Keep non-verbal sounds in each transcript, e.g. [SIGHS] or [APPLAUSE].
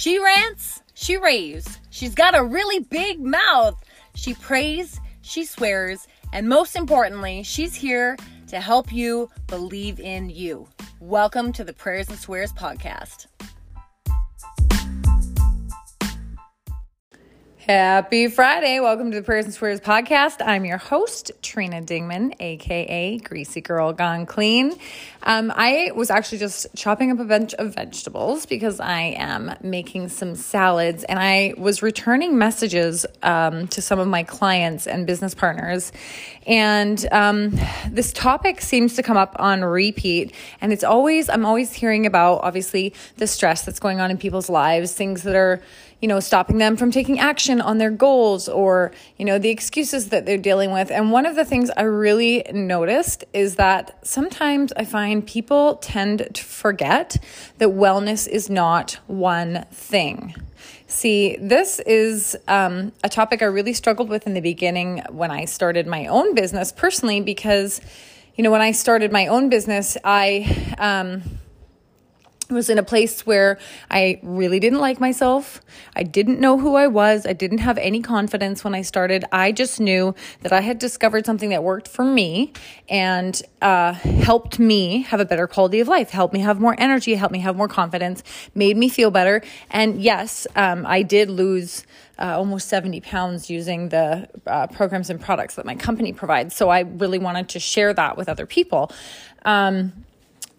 She rants, she raves. She's got a really big mouth. She prays, she swears, and most importantly, she's here to help you believe in you. Welcome to the Prayers and Swears podcast. Happy Friday. Welcome to the Prayers and Swears podcast. I'm your host, Trina Dingman, aka Greasy Girl Gone Clean. Um, I was actually just chopping up a bunch of vegetables because I am making some salads and I was returning messages um, to some of my clients and business partners. And um, this topic seems to come up on repeat. And it's always, I'm always hearing about obviously the stress that's going on in people's lives, things that are you know, stopping them from taking action on their goals or, you know, the excuses that they're dealing with. And one of the things I really noticed is that sometimes I find people tend to forget that wellness is not one thing. See, this is um, a topic I really struggled with in the beginning when I started my own business personally, because, you know, when I started my own business, I, um, was in a place where I really didn't like myself. I didn't know who I was. I didn't have any confidence when I started. I just knew that I had discovered something that worked for me and uh, helped me have a better quality of life, helped me have more energy, helped me have more confidence, made me feel better. And yes, um, I did lose. Uh, almost 70 pounds using the uh, programs and products that my company provides. So I really wanted to share that with other people. Um,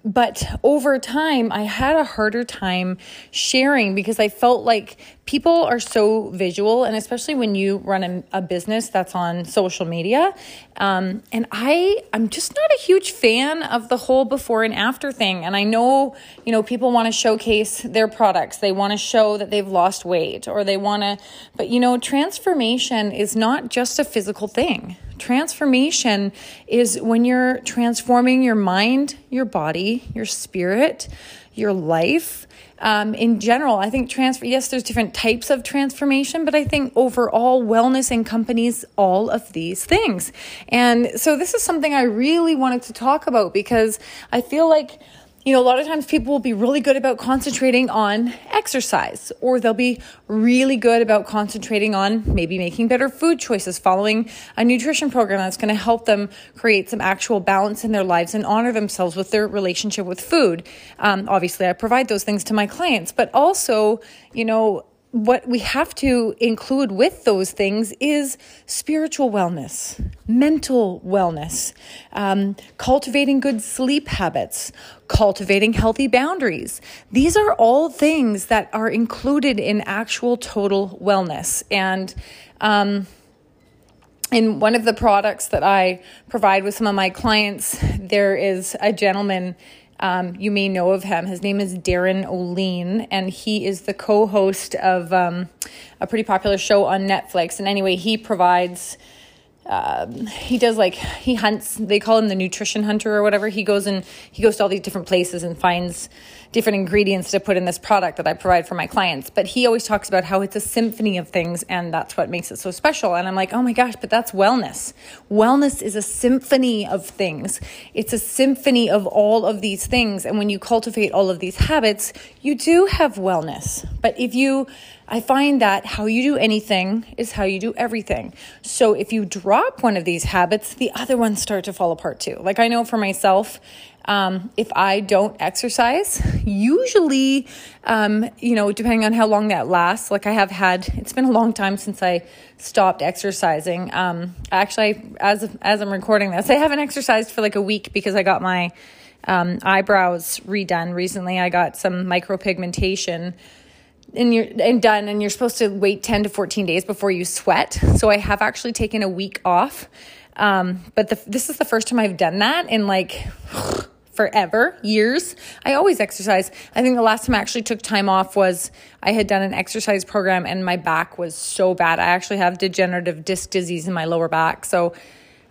but over time, I had a harder time sharing because I felt like people are so visual, and especially when you run a, a business that's on social media. Um, and I, I'm just not a huge fan of the whole before and after thing. And I know, you know, people want to showcase their products, they want to show that they've lost weight, or they want to, but you know, transformation is not just a physical thing. Transformation is when you're transforming your mind, your body, your spirit, your life. Um, in general, I think transfer, yes, there's different types of transformation, but I think overall wellness encompasses all of these things. And so this is something I really wanted to talk about because I feel like you know, a lot of times people will be really good about concentrating on exercise, or they'll be really good about concentrating on maybe making better food choices, following a nutrition program that's going to help them create some actual balance in their lives and honor themselves with their relationship with food. Um, obviously, I provide those things to my clients, but also, you know, what we have to include with those things is spiritual wellness, mental wellness, um, cultivating good sleep habits, cultivating healthy boundaries. These are all things that are included in actual total wellness. And, um, in one of the products that I provide with some of my clients, there is a gentleman um, you may know of him. His name is Darin Olien, and he is the co host of um, a pretty popular show on Netflix. And anyway, he provides. Um, he does like he hunts they call him the nutrition hunter or whatever he goes and he goes to all these different places and finds different ingredients to put in this product that I provide for my clients. But he always talks about how it's a symphony of things and that's what makes it so special. And I'm like, oh my gosh, but that's wellness. Wellness is a symphony of things. It's a symphony of all of these things. And when you cultivate all of these habits, you do have wellness. But if you I find that how you do anything is how you do everything. So if you drop one of these habits, the other ones start to fall apart too. Like I know for myself, um, if I don't exercise, usually, um, you know, depending on how long that lasts, like I have had, it's been a long time since I stopped exercising. Um, actually, as as I'm recording this, I haven't exercised for like a week because I got my um, eyebrows redone recently. I got some micropigmentation and you're and done and you're supposed to wait 10 to 14 days before you sweat so i have actually taken a week off um, but the, this is the first time i've done that in like [SIGHS] forever, years. I always exercise. I think the last time I actually took time off was I had done an exercise program and my back was so bad. I actually have degenerative disc disease in my lower back. So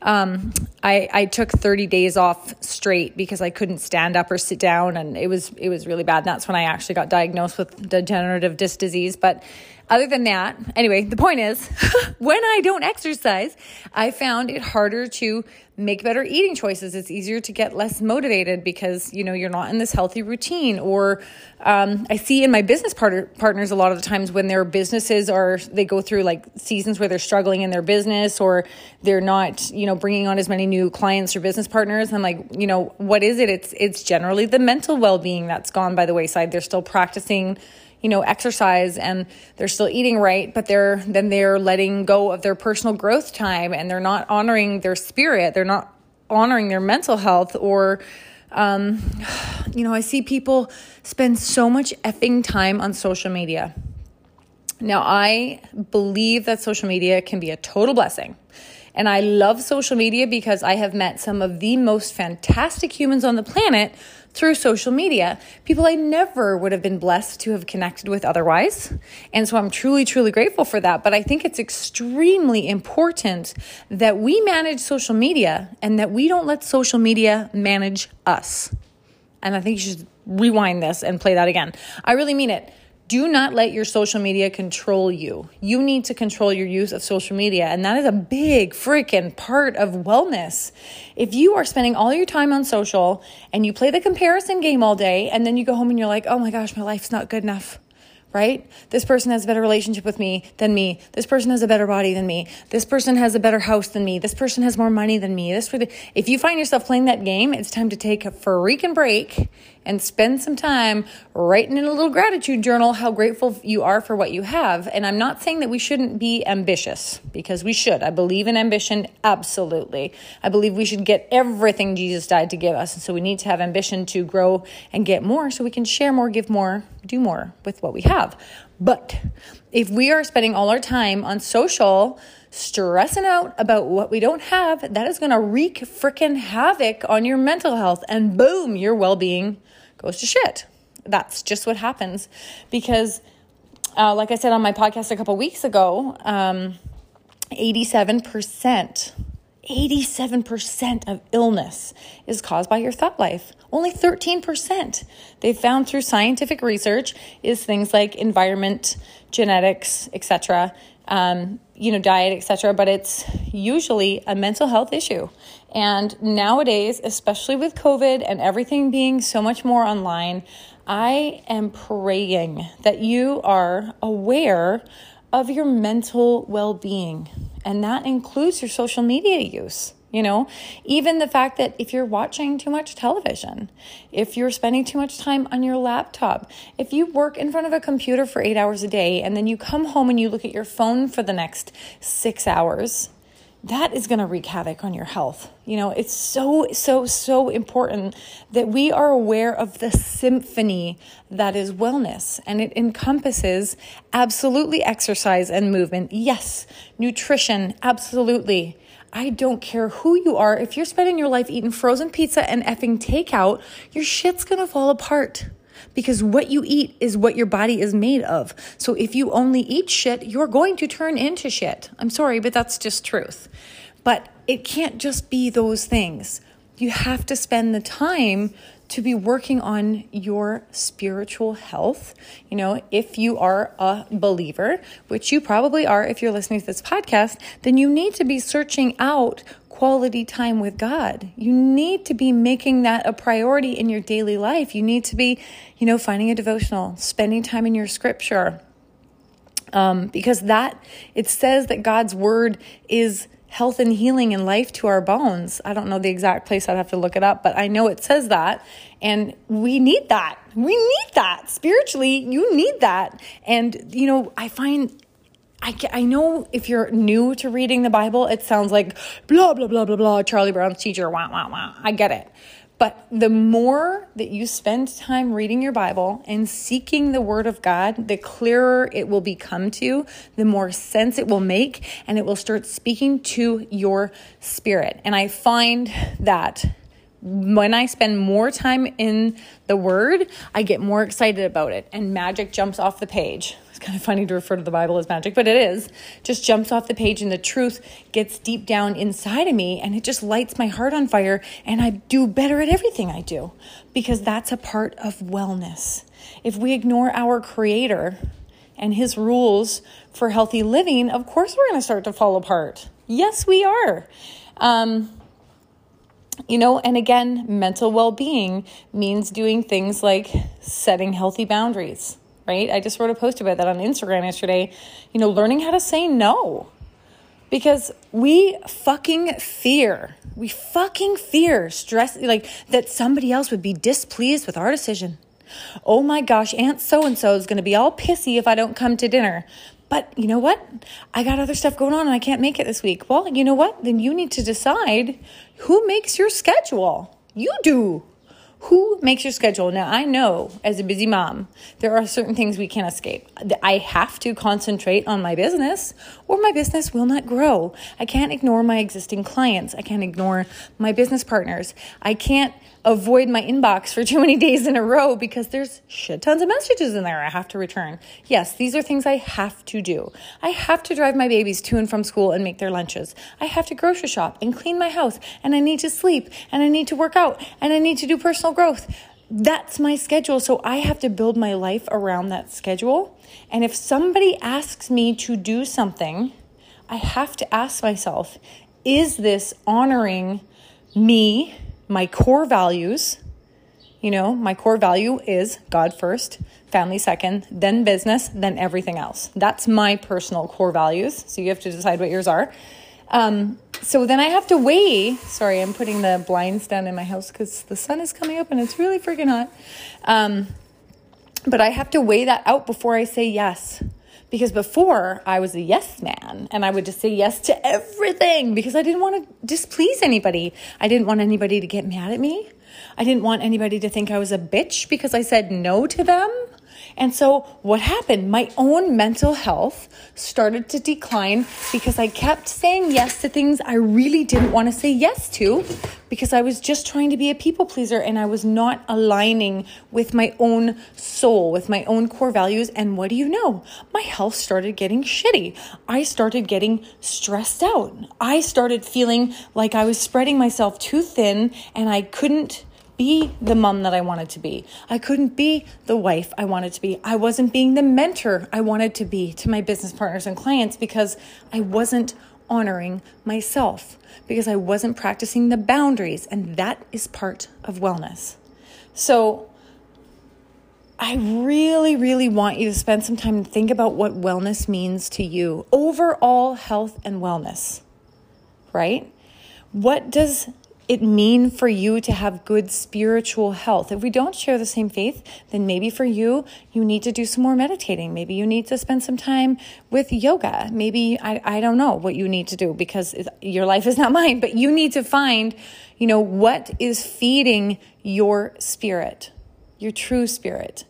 um, I, I took 30 days off straight because I couldn't stand up or sit down and it was it was really bad. And that's when I actually got diagnosed with degenerative disc disease. But other than that, anyway, the point is [LAUGHS] when I don't exercise, I found it harder to make better eating choices. It's easier to get less motivated because, you know, you're not in this healthy routine. Or um, I see in my business part- partners a lot of the times when their businesses are, they go through like seasons where they're struggling in their business or they're not, you know, bringing on as many new clients or business partners. I'm like, you know, what is it? It's, it's generally the mental well-being that's gone by the wayside. They're still practicing you know exercise and they're still eating right but they're then they're letting go of their personal growth time and they're not honoring their spirit. They're not honoring their mental health or um, [SIGHS] you know i see people spend so much effing time on social media. Now i believe that social media can be a total blessing. And I love social media because I have met some of the most fantastic humans on the planet through social media. People I never would have been blessed to have connected with otherwise. And so I'm truly, truly grateful for that. But I think it's extremely important that we manage social media and that we don't let social media manage us. And I think you should rewind this and play that again. I really mean it. Do not let your social media control you. You need to control your use of social media. And that is a big freaking part of wellness. If you are spending all your time on social and you play the comparison game all day and then you go home and you're like, oh my gosh, my life's not good enough right? This person has a better relationship with me than me. This person has a better body than me. This person has a better house than me. This person has more money than me. This if you find yourself playing that game, it's time to take a freaking break and spend some time writing in a little gratitude journal how grateful you are for what you have. And I'm not saying that we shouldn't be ambitious because we should. I believe in ambition, absolutely. I believe we should get everything Jesus died to give us. And so we need to have ambition to grow and get more so we can share more, give more, do more with what we have. But if we are spending all our time on social, stressing out about what we don't have, that is going to wreak freaking havoc on your mental health. And boom, your well being goes to shit. That's just what happens. Because, uh, like I said on my podcast a couple weeks ago, um, 87%. 87% of illness is caused by your thought life. Only 13% they've found through scientific research is things like environment, genetics, etc um, you know, diet, etc. But it's usually a mental health issue. And nowadays, especially with COVID and everything being so much more online, I am praying that you are aware of your mental well being. And that includes your social media use. You know, even the fact that if you're watching too much television, if you're spending too much time on your laptop, if you work in front of a computer for eight hours a day and then you come home and you look at your phone for the next six hours, that is going to wreak havoc on your health. You know, it's so, so, so important that we are aware of the symphony that is wellness. And it encompasses absolutely exercise and movement. Yes, nutrition, absolutely I don't care who you are. If you're spending your life eating frozen pizza and effing takeout, your shit's gonna fall apart because what you eat is what your body is made of. So if you only eat shit, you're going to turn into shit. I'm sorry, but that's just truth. But it can't just be those things. You have to spend the time to be working on your spiritual health. You know, if you are a believer, which you probably are if you're listening to this podcast, then you need to be searching out quality time with God. You need to be making that a priority in your daily life. You need to be, you know, finding a devotional, spending time in your scripture. Um, because that, it says that God's word is health and healing and life to our bones. I don't know the exact place, I'd have to look it up, but I know it says that. And we need that. We need that. Spiritually, you need that. And, you know, I find. I, I know if you're new to reading the Bible, it sounds like blah, blah, blah, blah, blah, Charlie Brown's teacher, wah, wah, wah. I get it. But the more that you spend time reading your Bible and seeking the Word of God, the clearer it will become to you, the more sense it will make, and it will start speaking to your spirit. And I find that when I spend more time in the Word, I get more excited about it, and magic jumps off the page It's kind of funny to refer to the Bible as magic, but it is. Just jumps off the page and the truth gets deep down inside of me and it just lights my heart on fire and I do better at everything I do because that's a part of wellness. If we ignore our creator and his rules for healthy living, of course we're going to start to fall apart. Yes, we are. Um, you know, and again, mental well being means doing things like setting healthy boundaries, right? I just wrote a post about that on Instagram yesterday. You know, learning how to say no. Because we fucking fear, we fucking fear stress, like that somebody else would be displeased with our decision. Oh my gosh, Aunt so and so is going to be all pissy if I don't come to dinner. But you know what? I got other stuff going on and I can't make it this week. Well, you know what? Then you need to decide who makes your schedule. You do. Who makes your schedule? Now, I know as a busy mom, there are certain things we can't escape. I have to concentrate on my business or my business will not grow. I can't ignore my existing clients. I can't ignore my business partners. I can't avoid my inbox for too many days in a row because there's shit tons of messages in there I have to return. Yes, these are things I have to do. I have to drive my babies to and from school and make their lunches. I have to grocery shop and clean my house and I need to sleep and I need to work out and I need to do personal growth. That's my schedule. So I have to build my life around that schedule. And if somebody asks me to do something, I have to ask myself, is this honoring me? my core values, you know, my core value is God first, family second, then business, then everything else. That's my personal core values. So you have to decide what yours are. Um, so then I have to weigh. Sorry, I'm putting the blinds down in my house because the sun is coming up and it's really freaking hot. Um, but I have to weigh that out before I say yes. Because before I was a yes man and I would just say yes to everything because I didn't want to displease anybody. I didn't want anybody to get mad at me. I didn't want anybody to think I was a bitch because I said no to them. And so, what happened? My own mental health started to decline because I kept saying yes to things I really didn't want to say yes to because I was just trying to be a people pleaser and I was not aligning with my own soul, with my own core values. And what do you know? My health started getting shitty. I started getting stressed out. I started feeling like I was spreading myself too thin and I couldn't be the mom that I wanted to be. I couldn't be the wife I wanted to be. I wasn't being the mentor I wanted to be to my business partners and clients because I wasn't honoring myself, because I wasn't practicing the boundaries. And that is part of wellness. So, I really, really want you to spend some time to think about what wellness means to you overall health and wellness, right? What does it mean for you to have good spiritual health? If we don't share the same faith, then maybe for you, you need to do some more meditating. Maybe you need to spend some time with yoga. Maybe I, I don't know what you need to do because your life is not [LAUGHS] mine, but you need to find, you know, what is feeding your spirit, your true spirit.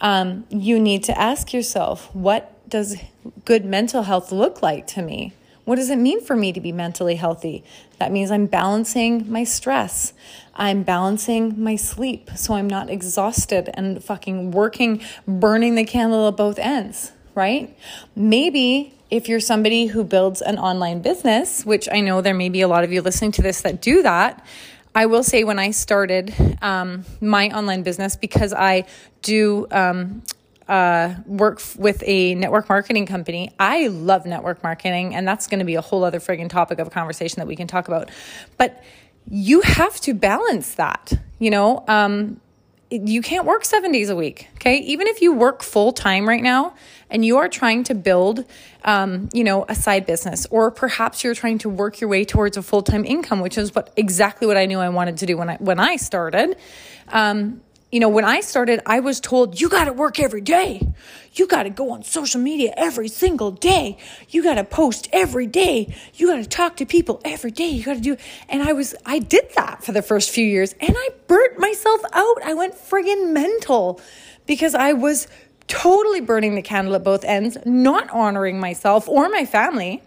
Um, you need to ask yourself, what does good mental health look like to me? What does it mean for me to be mentally healthy? That means I'm balancing my stress. I'm balancing my sleep so I'm not exhausted and fucking working, burning the candle at both ends, right? Maybe if you're somebody who builds an online business, which I know there may be a lot of you listening to this that do that, I will say when I started um, my online business, because I do um, uh, work with a network marketing company. I love network marketing, and that's going to be a whole other friggin' topic of conversation that we can talk about. But you have to balance that, you know. Um, you can't work seven days a week, okay? Even if you work full time right now and you are trying to build, um, you know, a side business, or perhaps you're trying to work your way towards a full time income, which is what exactly what I knew I wanted to do when I when I started. Um, you know, when I started, I was told, you got to work every day. You got to go on social media every single day. You got to post every day. You got to talk to people every day. You got to do, and I was, I did that for the first few years and I burnt myself out. I went friggin' mental because I was totally burning the candle at both ends, not honoring myself or my family.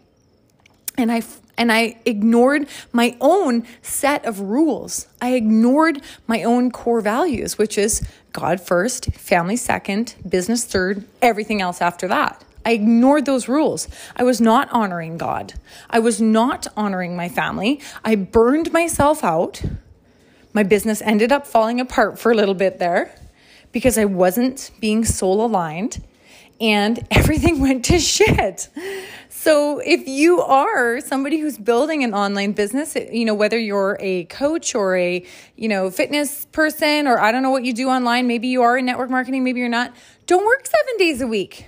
And I and I ignored my own set of rules. I ignored my own core values, which is God first, family second, business third, everything else after that. I ignored those rules. I was not honoring God. I was not honoring my family. I burned myself out. My business ended up falling apart for a little bit there because I wasn't being soul aligned and [LAUGHS] everything went to shit. So if you are somebody who's building an online business, you know, whether you're a coach or a, you know, fitness person or I don't know what you do online, maybe you are in network marketing, maybe you're not, don't work 7 days a week.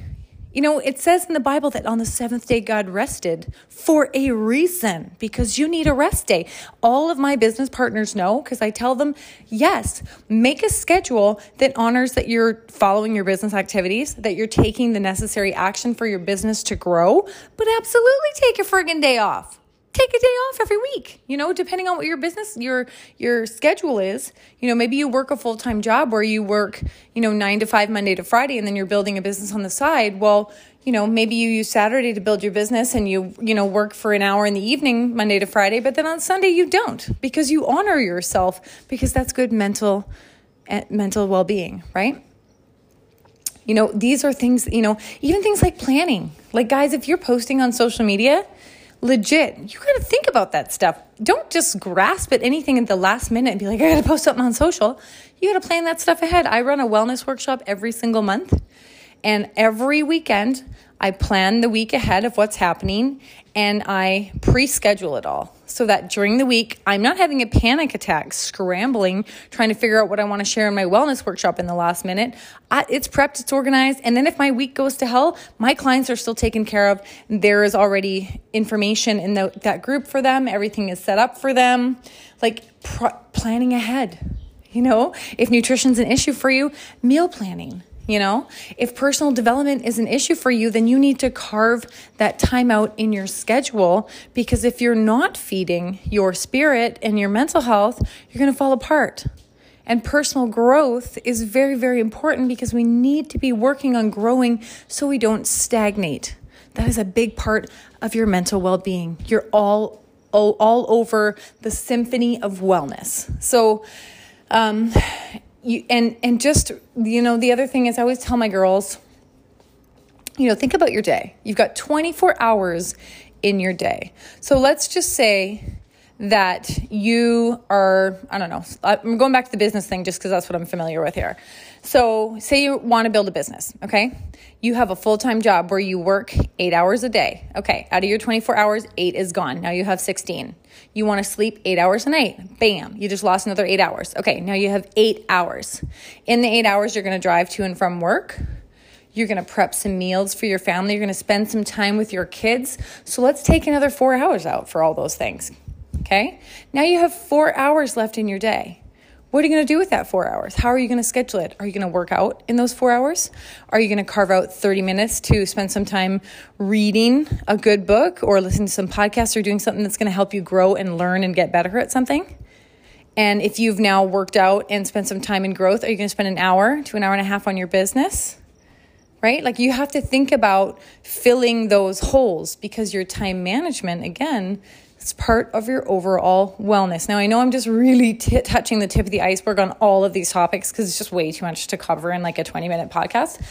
You know, it says in the Bible that on the seventh day God rested for a reason because you need a rest day. All of my business partners know because I tell them, yes, make a schedule that honors that you're following your business activities, that you're taking the necessary action for your business to grow, but absolutely take a friggin' day off take a day off every week you know depending on what your business your your schedule is. You know maybe you work a full-time job where you work you know 9 to 5 Monday to Friday and then you're building a business on the side. Well you know maybe you use Saturday to build your business and you you know work for an hour in the evening Monday to Friday but then on Sunday you don't because you honor yourself because that's good mental eh, mental well-being right? You know these are things you know even things like planning. Like guys if you're posting on social media legit, you got to think about that stuff. Don't just grasp at anything at the last minute and be like, I got to post something on social. You got to plan that stuff ahead. I run a wellness workshop every single month, and every weekend, I plan the week ahead of what's happening and I pre schedule it all so that during the week, I'm not having a panic attack, scrambling, trying to figure out what I want to share in my wellness workshop in the last minute. I, it's prepped, it's organized. And then if my week goes to hell, my clients are still taken care of. There is already information in the, that group for them, everything is set up for them. Like pr- planning ahead. You know, if nutrition's an issue for you, meal planning you know, if personal development is an issue for you, then you need to carve that time out in your schedule because if you're not feeding your spirit and your mental health, you're going to fall apart. And personal growth is very, very important because we need to be working on growing so we don't stagnate. That is a big part of your mental well being. You're all, all, all over the symphony of wellness. So, um, you and and just you know the other thing is I always tell my girls you know think about your day. You've got 24 hours in your day. So let's just say that you are I don't know. I'm going back to the business thing just cuz that's what I'm familiar with here. So, say you want to build a business, okay? You have a full time job where you work eight hours a day. Okay, out of your 24 hours, eight is gone. Now you have 16. You want to sleep eight hours a night. Bam, you just lost another eight hours. Okay, now you have eight hours. In the eight hours, you're going to drive to and from work. You're going to prep some meals for your family. You're going to spend some time with your kids. So let's take another four hours out for all those things. Okay, now you have four hours left in your day. What are you going to do with that four hours? How are you going to schedule it? Are you going to work out in those four hours? Are you going to carve out 30 minutes to spend some time reading a good book or listening to some podcasts or doing something that's going to help you grow and learn and get better at something? And if you've now worked out and spent some time in growth, are you going to spend an hour to an hour and a half on your business? Right? Like you have to think about filling those holes because your time management, again, it's part of your overall wellness. Now, I know I'm just really t- touching the tip of the iceberg on all of these topics because it's just way too much to cover in like a 20 minute podcast.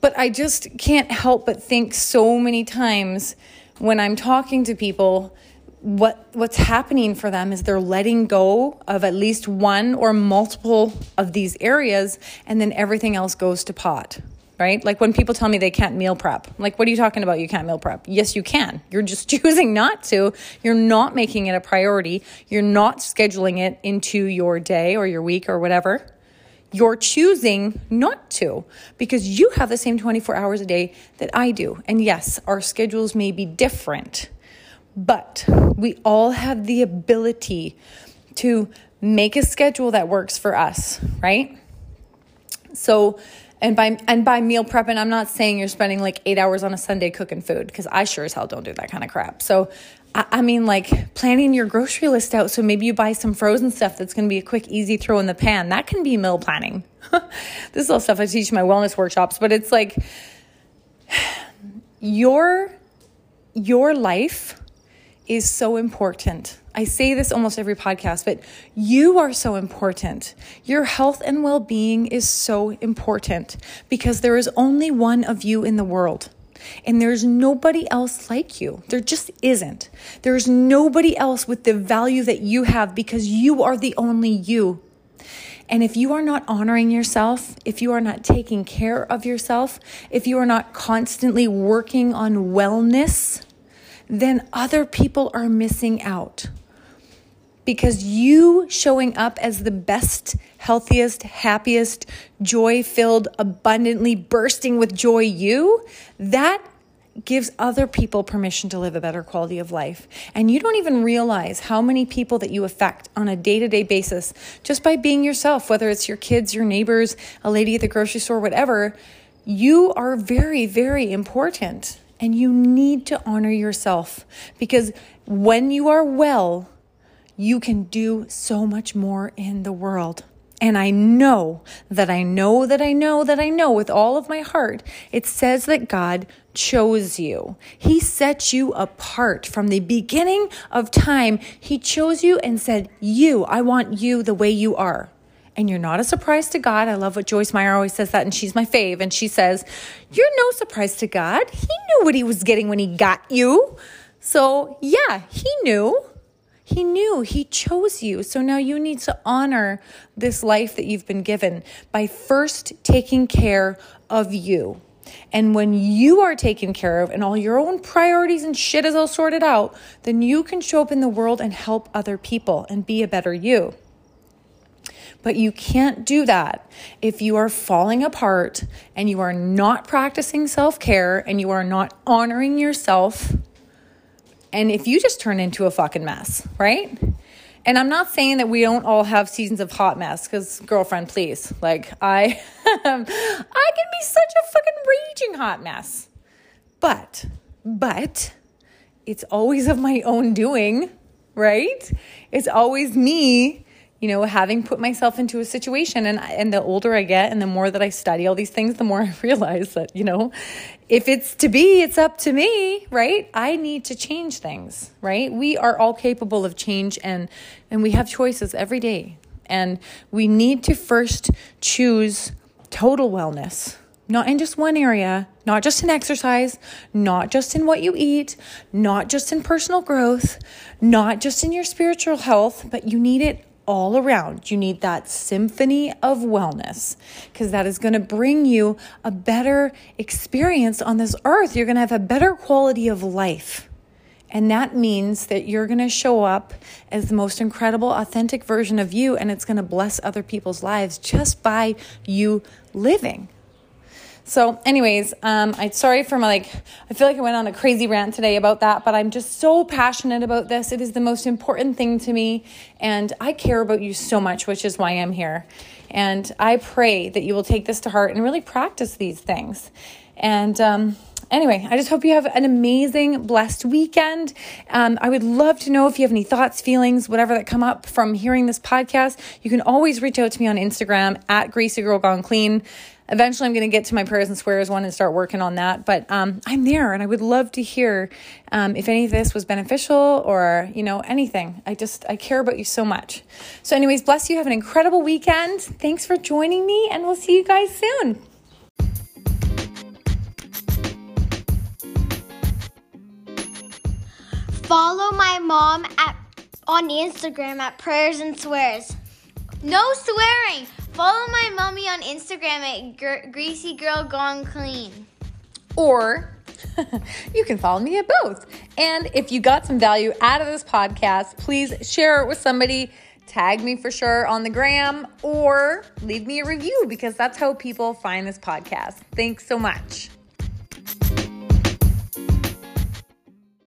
But I just can't help but think so many times when I'm talking to people what what's happening for them is they're letting go of at least one or multiple of these areas and then everything else goes to pot right? Like when people tell me they can't meal prep, like, what are you talking about? You can't meal prep. Yes, you can. You're just [LAUGHS] choosing not to. You're not making it a priority. You're not scheduling it into your day or your week or whatever. You're choosing not to because you have the same 24 hours a day that I do. And yes, our schedules may be different, but we all have the ability to make a schedule that works for us, right? So, and by and by meal prepping, I'm not saying you're spending like eight hours on a Sunday cooking food because I sure as hell don't do that kind of crap. So I, I mean, like planning your grocery list out. So maybe you buy some frozen stuff that's going to be a quick, easy throw in the pan. That can be meal planning. [LAUGHS] this is all stuff I teach in my wellness workshops, but it's like [SIGHS] your your life is so important. I say this almost every podcast, but you are so important. Your health and well being is so important because there is only one of you in the world. And there's nobody else like you. There just isn't. There's nobody else with the value that you have because you are the only you. And if you are not honoring yourself, if you are not taking care of yourself, if you are not constantly working on wellness, then other people are missing out. Because you showing up as the best, healthiest, happiest, joy filled, abundantly bursting with joy you, that gives other people permission to live a better quality of life. And you don't even realize how many people that you affect on a day to day basis just by being yourself, whether it's your kids, your neighbors, a lady at the grocery store, whatever. You are very, very important. And you need to honor yourself because when you are well, you can do so much more in the world. And I know that I know that I know that I know with all of my heart, it says that God chose you. He set you apart from the beginning of time. He chose you and said, You, I want you the way you are. And you're not a surprise to God. I love what Joyce Meyer always says that, and she's my fave. And she says, You're no surprise to God. He knew what he was getting when he got you. So, yeah, he knew. He knew He chose you. So now you need to honor this life that you've been given by first taking care of you. And when you are taken care of and all your own priorities and shit is all sorted out, then you can show up in the world and help other people and be a better you. But you can't do that if you are falling apart and you are not practicing self care and you are not honoring yourself and if you just turn into a fucking mess, right? And I'm not saying that we don't all have seasons of hot mess, because girlfriend, please, like I, [LAUGHS] I can be such a fucking raging hot mess. But, but, it's always of my own doing, right? It's always me you know, having put myself into a situation and and the older I get and the more that I study all these things, the more [LAUGHS] I realize that, you know, if it's to be, it's up to me, right? I need to change things, right? We are all capable of change and and we have choices every day. And we need to first choose total wellness. Not in just one area, not just in exercise, not just in what you eat, not just in personal growth, not just in your spiritual health, but you need it all around. You need that symphony of wellness because that is going to bring you a better experience on this earth. You're going to have a better quality of life. And that means that you're going to show up as the most incredible, authentic version of you, and it's going to bless other people's lives just by you living. So, anyways, um, I'm sorry for my like. I feel like I went on a crazy rant today about that, but I'm just so passionate about this. It is the most important thing to me, and I care about you so much, which is why I'm here. And I pray that you will take this to heart and really practice these things. And um, anyway, I just hope you have an amazing, blessed weekend. Um, I would love to know if you have any thoughts, feelings, whatever that come up from hearing this podcast. You can always reach out to me on Instagram at Greasy Girl Gone Clean. Eventually, I'm going to get to my prayers and swears one and start working on that. But um, I'm there, and I would love to hear um, if any of this was beneficial or you know anything. I just I care about you so much. So, anyways, bless you. Have an incredible weekend. Thanks for joining me, and we'll see you guys soon. Follow my mom at on Instagram at prayers and swears. No swearing. Follow my mommy on Instagram at Gr- Greasy Girl Gone Clean. Or [LAUGHS] you can follow me at both. And if you got some value out of this podcast, please share it with somebody. Tag me for sure on the gram or leave me a review because that's how people find this podcast. Thanks so much.